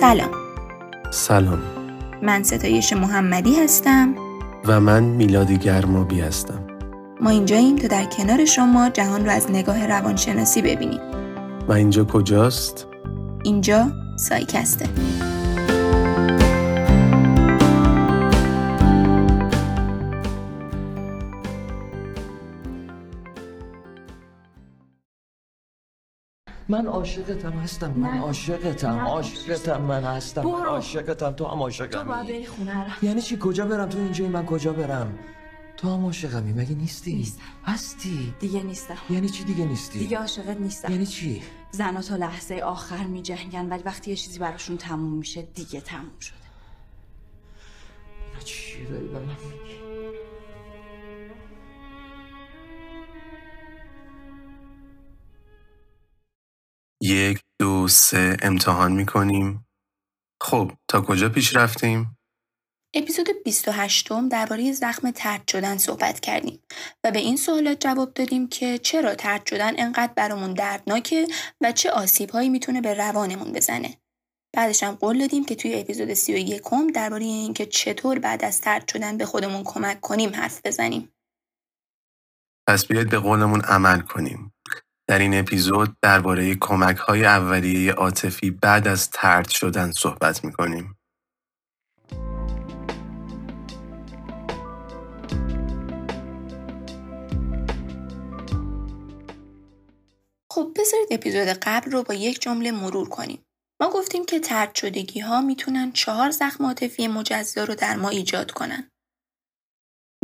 سلام. سلام. من ستایش محمدی هستم. و من میلادی گرمابی هستم. ما اینجاییم تا در کنار شما جهان رو از نگاه روانشناسی ببینیم. و اینجا کجاست؟ اینجا سایکسته. من عاشقتم هستم من عاشقتم عاشقتم من هستم. عاشقتم تو هم تو عاشقمی باید بری خونه یعنی چی؟ کجا برم؟ تو اینجایی من کجا برم؟ تو هم عاشقمی مگه نیستی؟ نیستم. هستی؟ دیگه نیستم. یعنی چی دیگه نیستی؟ دیگه عاشقت نیستم. یعنی چی؟ زنها تا لحظه آخر می جنگن ولی وقتی یه چیزی براشون تموم میشه دیگه تموم شده. اینا چی داری به من میگی؟ یک دو سه امتحان می‌کنیم خب تا کجا پیش رفتیم؟ اپیزود 28 م درباره زخم ترد شدن صحبت کردیم و به این سوالات جواب دادیم که چرا ترد شدن انقدر برامون دردناکه و چه آسیب هایی می‌تونه به روانمون بزنه. بعدش هم قول دادیم که توی اپیزود 31 م درباره اینکه چطور بعد از ترد شدن به خودمون کمک کنیم حرف بزنیم. پس بیاید به قولمون عمل کنیم در این اپیزود درباره کمک های اولیه عاطفی بعد از ترد شدن صحبت می‌کنیم خب بذارید اپیزود قبل رو با یک جمله مرور کنیم. ما گفتیم که ترد شدگی ها می‌تونن چهار زخم عاطفی مجزا رو در ما ایجاد کنن.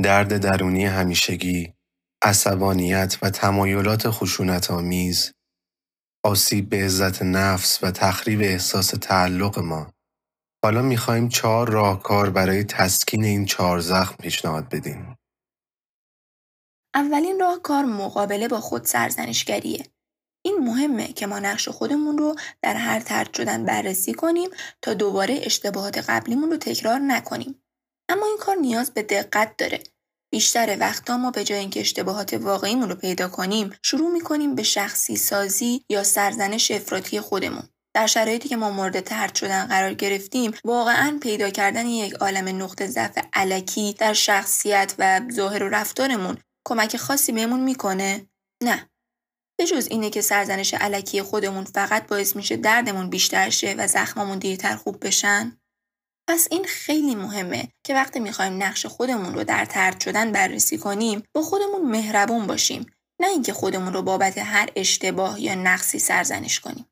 درد درونی همیشگی عصبانیت و تمایلات خشونت آمیز آسیب به عزت نفس و تخریب احساس تعلق ما حالا می‌خوایم چهار راهکار برای تسکین این چهار زخم پیشنهاد بدیم اولین راهکار مقابله با خود سرزنشگریه. این مهمه که ما نقش خودمون رو در هر ترد شدن بررسی کنیم تا دوباره اشتباهات قبلیمون رو تکرار نکنیم. اما این کار نیاز به دقت داره. بیشتر وقتا ما به جای اینکه اشتباهات واقعیمون رو پیدا کنیم، شروع می‌کنیم به شخصی سازی یا سرزنش افراطی خودمون. در شرایطی که ما مورد ترد شدن قرار گرفتیم، واقعا پیدا کردن یک عالم نقطه ضعف علکی در شخصیت و ظاهر و رفتارمون کمک خاصی بهمون می‌کنه؟ نه. به جز اینه که سرزنش علکی خودمون فقط باعث میشه دردمون بیشتر شه و زخممون دیرتر خوب بشن؟ پس این خیلی مهمه که وقتی می‌خوایم نقش خودمون رو در ترد شدن بررسی کنیم با خودمون مهربون باشیم نه اینکه خودمون رو بابت هر اشتباه یا نقصی سرزنش کنیم.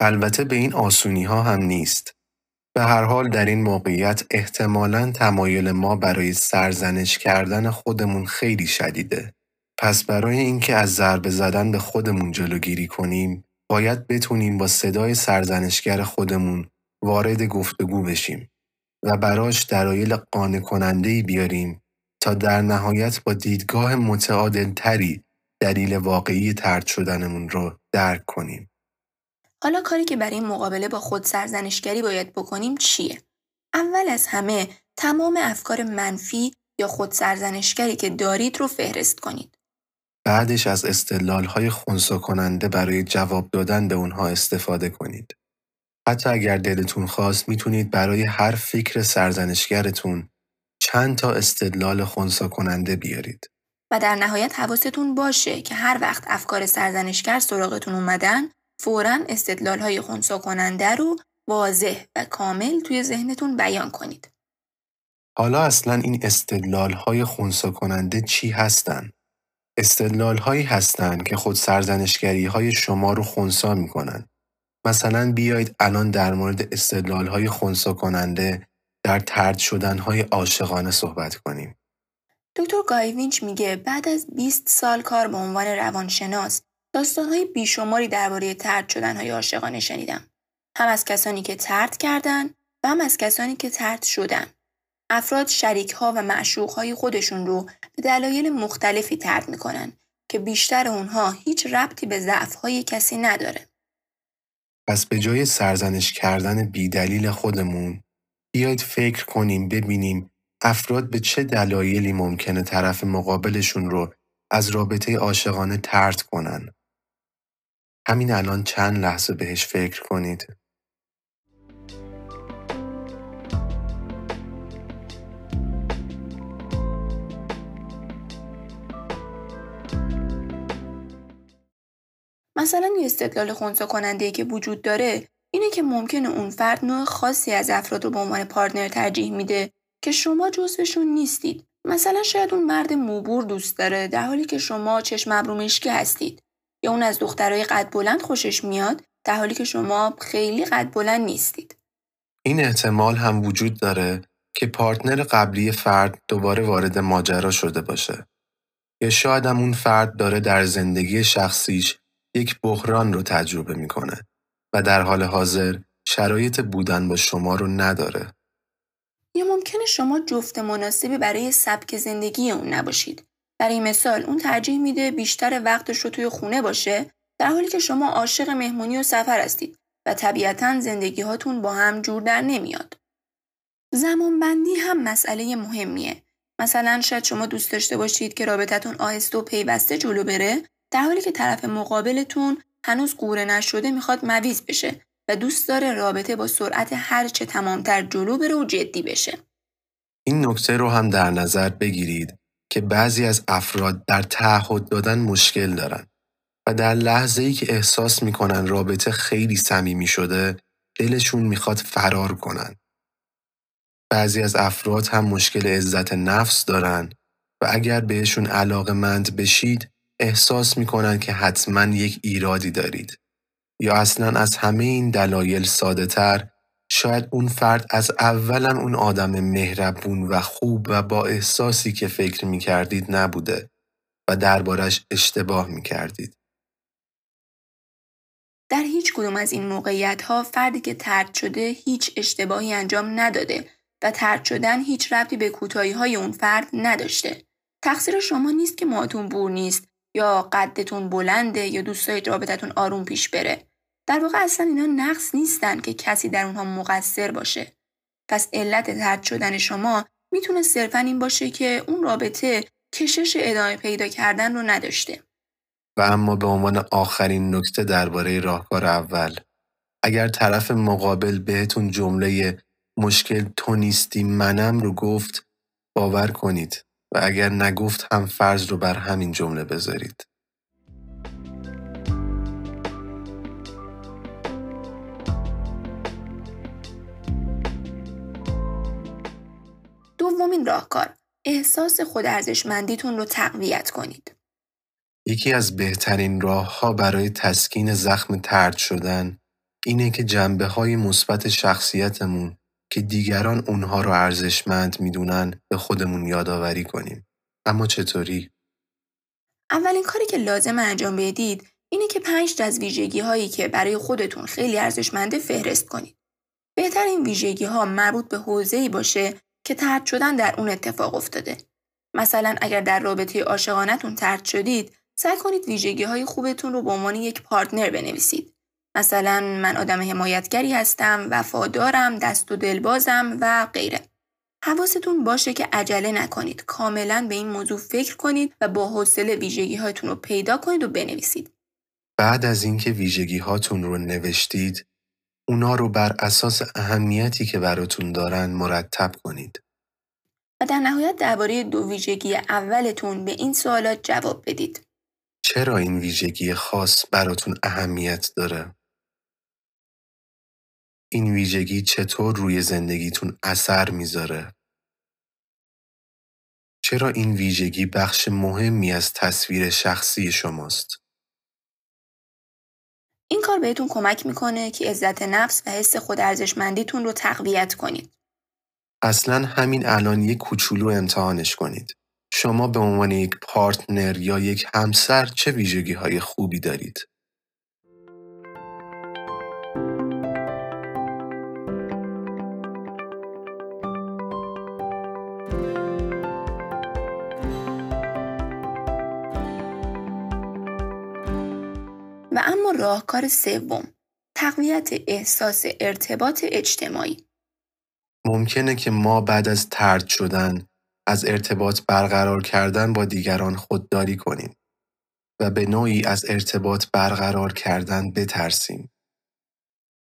البته به این آسونی ها هم نیست. به هر حال در این موقعیت احتمالاً تمایل ما برای سرزنش کردن خودمون خیلی شدیده. پس برای اینکه از ضربه زدن به خودمون جلوگیری کنیم، باید بتونیم با صدای سرزنشگر خودمون وارد گفتگو بشیم و براش دلایل قانع کننده بیاریم تا در نهایت با دیدگاه متعادل تری دلیل واقعی ترد شدنمون رو درک کنیم. حالا کاری که برای مقابله با خود سرزنشگری باید بکنیم چیه؟ اول از همه تمام افکار منفی یا خود سرزنشگری که دارید رو فهرست کنید. بعدش از استدلال‌های خنثی کننده برای جواب دادن به اونها استفاده کنید. حتی اگر دلتون خواست می‌تونید برای هر فکر سرزنشگرتون چند تا استدلال خنثی کننده بیارید. و در نهایت حواستون باشه که هر وقت افکار سرزنشگر سراغتون اومدن فوراً استدلال‌های خنثی کننده رو واضح و کامل توی ذهنتون بیان کنید. حالا اصلا این استدلال‌های خنثی کننده چی هستن؟ استدلال‌هایی هستند که خود سرزنشگری‌های شما رو خنثی می‌کنن. مثلا بیایید الان در مورد استدلال‌های خنثی کننده در ترد شدن‌های عاشقانه صحبت کنیم. دکتر گایوینچ میگه بعد از 20 سال کار به عنوان روانشناس داستانهای بیشماری درباره ترد شدنهای عاشقانه شنیدم. هم از کسانی که ترد کردن و هم از کسانی که ترد شدن. افراد شریک ها و معشوق های خودشون رو به دلایل مختلفی ترد می‌کنن که بیشتر اونها هیچ ربطی به ضعف های کسی نداره. پس به جای سرزنش کردن بیدلیل خودمون بیایید فکر کنیم ببینیم افراد به چه دلایلی ممکنه طرف مقابلشون رو از رابطه عاشقانه ترد کنن. همین الان چند لحظه بهش فکر کنید. مثلا یه استدلال خونسا کننده که وجود داره اینه که ممکنه اون فرد نوع خاصی از افراد رو به عنوان پارتنر ترجیح میده که شما جزوشون نیستید. مثلا شاید اون مرد موبور دوست داره در حالی که شما چشم ابرو هستید یا اون از دخترای قد بلند خوشش میاد در حالی که شما خیلی قد بلند نیستید. این احتمال هم وجود داره که پارتنر قبلی فرد دوباره وارد ماجرا شده باشه. یا شاید هم اون فرد داره در زندگی شخصیش یک بحران رو تجربه می‌کنه و در حال حاضر شرایط بودن با شما رو نداره. یا ممکنه شما جفت مناسبی برای سبک زندگی اون نباشید. برای مثال اون ترجیح میده بیشتر وقتش رو توی خونه باشه در حالی که شما عاشق مهمونی و سفر هستید و طبیعتا زندگی هاتون با هم جور در نمیاد. زمان بندی هم مسئله مهمیه. مثلا شاید شما دوست داشته باشید که رابطتون آهسته و پیوسته جلو بره در حالی که طرف مقابلتون هنوز قوره نشده می‌خواد مویز بشه و دوست داره رابطه با سرعت هرچه تمامتر جلو بره و جدی بشه. این نکته رو هم در نظر بگیرید که بعضی از افراد در تعهد دادن مشکل دارن و در لحظه ای که احساس می‌کنن رابطه خیلی صمیمی شده دلشون می‌خواد فرار کنن. بعضی از افراد هم مشکل عزت نفس دارن و اگر بهشون علاقه مند بشید احساس می‌کنن که حتما یک ایرادی دارید. یا اصلا از همه این دلایل ساده تر شاید اون فرد از اولا اون آدم مهربون و خوب و با احساسی که فکر می کردید نبوده و دربارش اشتباه می کردید. در هیچ کدوم از این موقعیت ها فردی که ترد شده هیچ اشتباهی انجام نداده و ترد شدن هیچ ربطی به کوتاهی های اون فرد نداشته. تقصیر شما نیست که ماهتون بور نیست یا قدتون بلنده یا دوست دارید رابطتون آروم پیش بره. در واقع اصلا اینا نقص نیستن که کسی در اونها مقصر باشه. پس علت ترد شدن شما می‌تونه صرفا این باشه که اون رابطه کشش ادامه پیدا کردن رو نداشته. و اما به عنوان آخرین نکته درباره راهکار اول اگر طرف مقابل بهتون جمله مشکل تو نیستی منم رو گفت باور کنید و اگر نگفت هم فرض رو بر همین جمله بذارید. دومین راهکار احساس خود ارزشمندیتون رو تقویت کنید. یکی از بهترین راه ها برای تسکین زخم ترد شدن اینه که جنبه های مثبت شخصیتمون که دیگران اونها رو ارزشمند می‌دونن به خودمون یادآوری کنیم. اما چطوری؟ اولین کاری که لازم انجام بدید اینه که پنج از ویژگی هایی که برای خودتون خیلی ارزشمنده فهرست کنید. بهتر این ویژگی ها مربوط به حوزه‌ای باشه که ترد شدن در اون اتفاق افتاده. مثلا اگر در رابطه عاشقانهتون ترد شدید، سعی کنید ویژگی های خوبتون رو به عنوان یک پارتنر بنویسید. مثلا من آدم حمایتگری هستم، وفادارم، دست و دلبازم و غیره. حواستون باشه که عجله نکنید. کاملا به این موضوع فکر کنید و با حوصله ویژگی هاتون رو پیدا کنید و بنویسید. بعد از اینکه ویژگی هاتون رو نوشتید، اونا رو بر اساس اهمیتی که براتون دارن مرتب کنید. و در نهایت درباره دو ویژگی اولتون به این سوالات جواب بدید. چرا این ویژگی خاص براتون اهمیت داره؟ این ویژگی چطور روی زندگیتون اثر می‌ذاره؟ چرا این ویژگی بخش مهمی از تصویر شخصی شماست؟ این کار بهتون کمک می‌کنه که عزت نفس و حس خود ارزشمندیتون رو تقویت کنید. اصلا همین الان یک کوچولو امتحانش کنید. شما به عنوان یک پارتنر یا یک همسر چه ویژگی های خوبی دارید؟ راهکار سوم تقویت احساس ارتباط اجتماعی ممکنه که ما بعد از ترد شدن از ارتباط برقرار کردن با دیگران خودداری کنیم و به نوعی از ارتباط برقرار کردن بترسیم.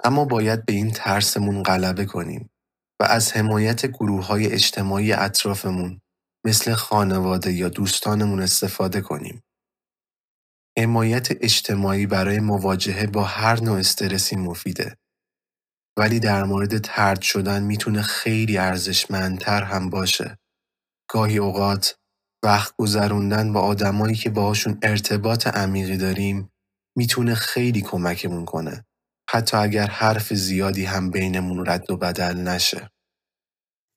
اما باید به این ترسمون غلبه کنیم و از حمایت گروه های اجتماعی اطرافمون مثل خانواده یا دوستانمون استفاده کنیم. حمایت اجتماعی برای مواجهه با هر نوع استرسی مفیده. ولی در مورد ترد شدن می‌تونه خیلی ارزشمندتر هم باشه. گاهی اوقات وقت گذروندن با آدمایی که باهاشون ارتباط عمیقی داریم می‌تونه خیلی کمکمون کنه. حتی اگر حرف زیادی هم بینمون رد و بدل نشه.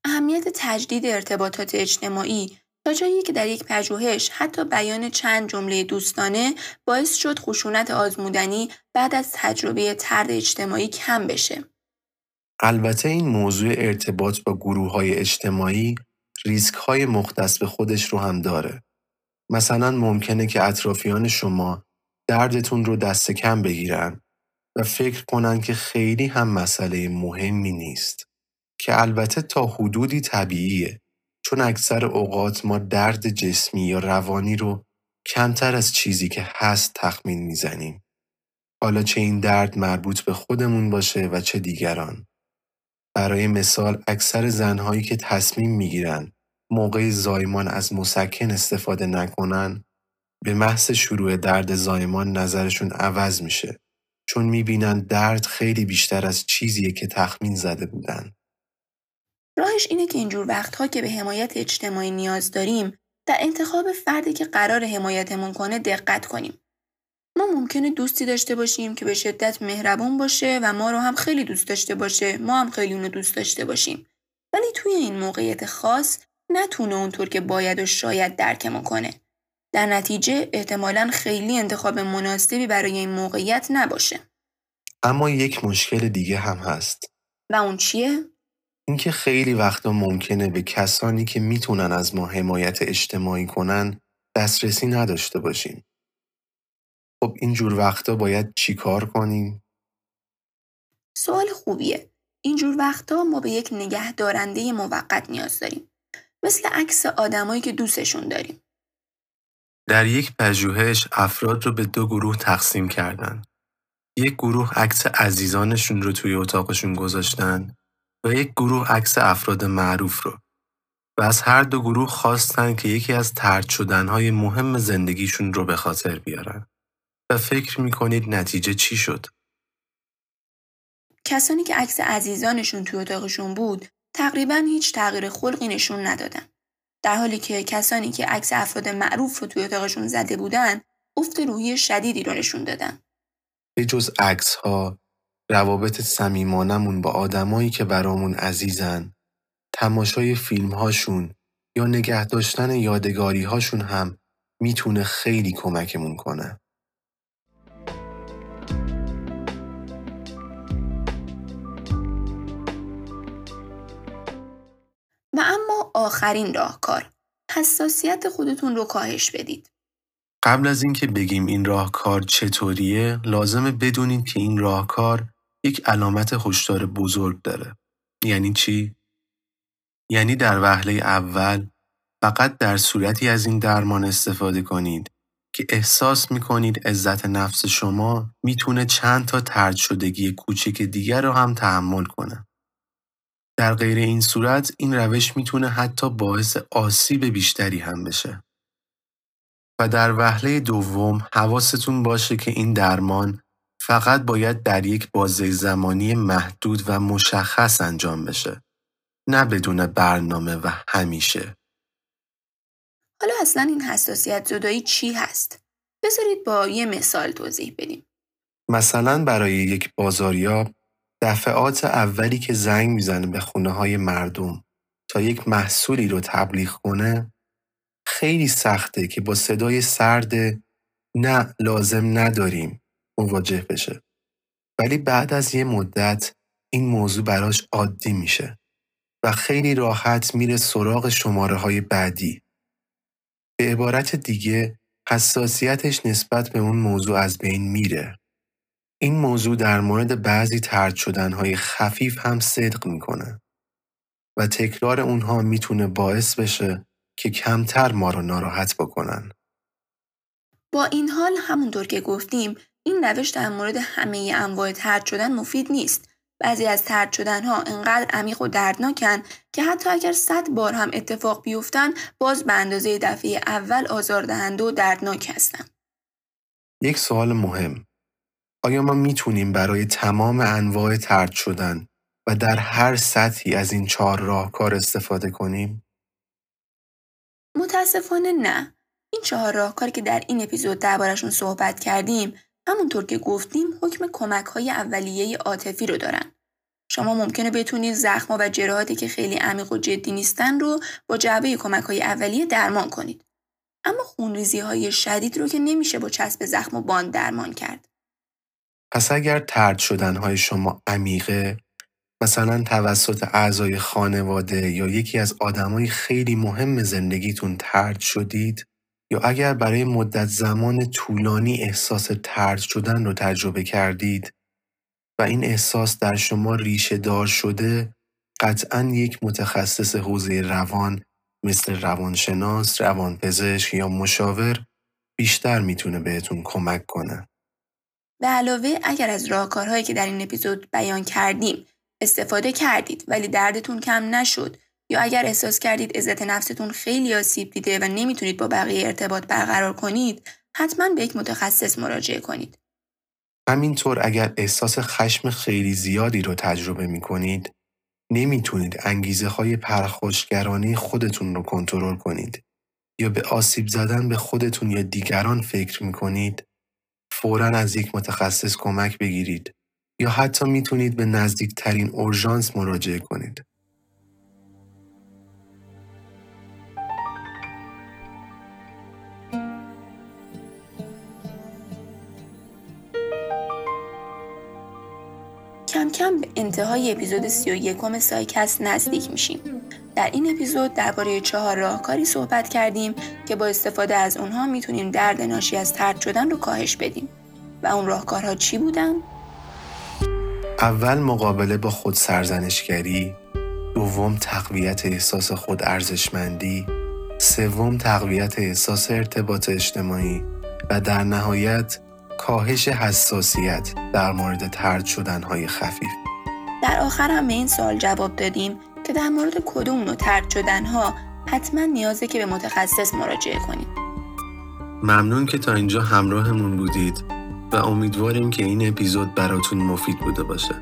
اهمیت تجدید ارتباطات اجتماعی تا جایی که در یک پژوهش حتی بیان چند جمله دوستانه باعث شد خشونت آزمودنی بعد از تجربه ترد اجتماعی کم بشه. البته این موضوع ارتباط با گروه های اجتماعی ریسک های مختص به خودش رو هم داره. مثلا ممکنه که اطرافیان شما دردتون رو دست کم بگیرن و فکر کنن که خیلی هم مسئله مهمی نیست که البته تا حدودی طبیعیه چون اکثر اوقات ما درد جسمی یا روانی رو کمتر از چیزی که هست تخمین می‌زنیم. حالا چه این درد مربوط به خودمون باشه و چه دیگران. برای مثال اکثر زنهایی که تصمیم می‌گیرن موقع زایمان از مسکن استفاده نکنن به محض شروع درد زایمان نظرشون عوض میشه چون می‌بینن درد خیلی بیشتر از چیزیه که تخمین زده بودن. راهش اینه که اینجور وقتها که به حمایت اجتماعی نیاز داریم در انتخاب فردی که قرار حمایتمون کنه دقت کنیم. ما ممکنه دوستی داشته باشیم که به شدت مهربون باشه و ما رو هم خیلی دوست داشته باشه ما هم خیلی اونو دوست داشته باشیم. ولی توی این موقعیت خاص نتونه اونطور که باید و شاید درکمون کنه. در نتیجه احتمالا خیلی انتخاب مناسبی برای این موقعیت نباشه. اما یک مشکل دیگه هم هست. و اون چیه؟ اینکه خیلی وقتا ممکنه به کسانی که می‌تونن از ما حمایت اجتماعی کنن دسترسی نداشته باشیم خب اینجور وقتا باید چی کار کنیم؟ سوال خوبیه. اینجور وقتا ما به یک نگهدارنده موقت نیاز داریم. مثل عکس آدمایی که دوستشون داریم. در یک پژوهش افراد رو به دو گروه تقسیم کردن. یک گروه عکس عزیزانشون رو توی اتاقشون گذاشتن و یک گروه عکس افراد معروف رو. و از هر دو گروه خواستن که یکی از ترد شدنهای مهم زندگیشون رو به خاطر بیارن. و فکر می‌کنید نتیجه چی شد؟ کسانی که عکس عزیزانشون توی اتاقشون بود تقریبا هیچ تغییر خلقی نشون ندادن. در حالی که کسانی که عکس افراد معروف رو توی اتاقشون زده بودن افت روحی شدیدی رو نشون دادن. به جز عکس ها، روابط صمیمانمون با آدمایی که برامون عزیزن، تماشای فیلم هاشون یا نگه داشتن یادگاری هاشون هم می‌تونه خیلی کمکمون کنه. و اما آخرین راهکار حساسیت خودتون رو کاهش بدید. قبل از اینکه بگیم این راهکار چطوریه لازمه بدونید که این راهکار یک علامت هشدار بزرگ داره. یعنی چی؟ یعنی در وهله اول فقط در صورتی از این درمان استفاده کنید که احساس می‌کنید عزت نفس شما می‌تونه چند تا ترد شدگی کوچک دیگر رو هم تحمل کنه. در غیر این صورت این روش می‌تونه حتی باعث آسیب بیشتری هم بشه. و در وهله دوم حواستون باشه که این درمان فقط باید در یک بازه زمانی محدود و مشخص انجام بشه. نه بدون برنامه و همیشه. حالا اصلا این حساسیت زدایی چی هست؟ بذارید با یه مثال توضیح بدیم. مثلا برای یک بازاریاب دفعات اولی که زنگ می‌زنه به خونه های مردم تا یک محصولی رو تبلیغ کنه خیلی سخته که با صدای سرد نه لازم نداریم مواجه بشه. ولی بعد از یه مدت این موضوع براش عادی میشه و خیلی راحت میره سراغ شماره های بعدی. به عبارت دیگه حساسیتش نسبت به اون موضوع از بین میره. این موضوع در مورد بعضی ترد شدنهای خفیف هم صدق می‌کنه و تکرار اونها می‌تونه باعث بشه که کمتر ما رو ناراحت بکنن. با این حال همونطور که گفتیم این روش در مورد همه انواع ترد شدن مفید نیست. بعضی از ترد شدن ها انقدر عمیق و دردناکن که حتی اگر صد بار هم اتفاق بیفتن باز به اندازه دفعه اول آزاردهنده و دردناک هستن. یک سوال مهم آیا ما می‌تونیم برای تمام انواع ترد شدن و در هر سطحی از این چهار راهکار استفاده کنیم؟ متاسفانه نه. این چهار راهکاری که در این اپیزود دربارشون صحبت کردیم همونطور که گفتیم حکم کمک های اولیه عاطفی رو دارن. شما ممکنه بتونید زخما و جراحاتی که خیلی عمیق و جدی نیستن رو با جعبه کمک های اولیه درمان کنید. اما خونریزی های شدید رو که نمیشه با چسب زخم و باند درمان کرد. پس اگر ترد شدن های شما عمیقه مثلا توسط اعضای خانواده یا یکی از آدمای خیلی مهم زندگیتون ترد شدید یا اگر برای مدت زمان طولانی احساس ترد شدن رو تجربه کردید و این احساس در شما ریشه دار شده قطعا یک متخصص حوزه روان مثل روانشناس، روانپزشک یا مشاور بیشتر می‌تونه بهتون کمک کنه. به علاوه اگر از راهکارهایی که در این اپیزود بیان کردیم استفاده کردید ولی دردتون کم نشد یا اگر احساس کردید عزت نفستون خیلی آسیب دیده و نمی‌تونید با بقیه ارتباط برقرار کنید حتما به یک متخصص مراجعه کنید. همینطور اگر احساس خشم خیلی زیادی رو تجربه می کنید نمی‌تونید انگیزه های پرخوشگرانه خودتون رو کنترل کنید یا به آسیب زدن به خودتون یا دیگران فکر می کنید فورا از یک متخصص کمک بگیرید یا حتی می‌تونید به نزدیکترین اورژانس مراجعه کنید. کم به انتهای اپیزود 31 سایکست نزدیک میشیم. در این اپیزود درباره چهار راهکاری صحبت کردیم که با استفاده از اونها می‌تونیم درد ناشی از ترد شدن رو کاهش بدیم. و اون راهکارها چی بودن؟ اول مقابله با خود سرزنشگری، دوم تقویت احساس خود ارزشمندی، سوم تقویت احساس ارتباط اجتماعی و در نهایت کاهش حساسیت در مورد ترد شدنهای خفیف. در آخر هم به این سوال جواب دادیم که در مورد کدوم نوع ترد شدنها حتما نیازه که به متخصص مراجعه کنید. ممنون که تا اینجا همراهمون بودید. و امیدواریم که این اپیزود براتون مفید بوده باشه.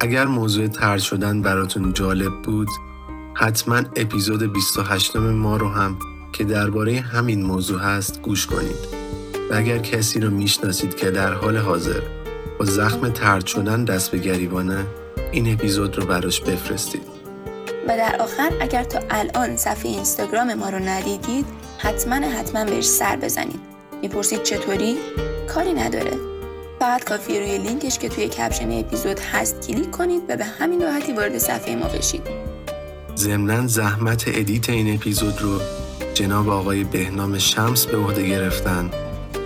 اگر موضوع ترد شدن براتون جالب بود، حتما اپیزود 28 ما رو هم که درباره همین موضوع هست گوش کنید. اگر کسی رو می‌شناسید که در حال حاضر با زخم طرد شدن دست به گریبانه این اپیزود رو براش بفرستید. و در آخر اگر تا الان صفحه اینستاگرام ما رو ندیدید حتما حتما بهش سر بزنید. می‌پرسید چطوری؟ کاری نداره فقط کافیه روی لینکش که توی caption اپیزود هست کلیک کنید و به همین راحتی وارد صفحه ما بشید ضمنا زحمت ادیت این اپیزود رو جناب آقای بهنام شمس به عهده گرفتن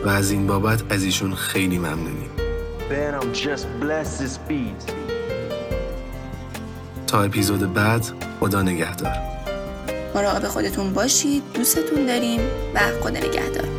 و از این بابت از ایشون خیلی ممنونیم. تا اپیزود بعد خدا نگهدار. مراقب خودتون باشید دوستتون داریم و خدا نگهدار.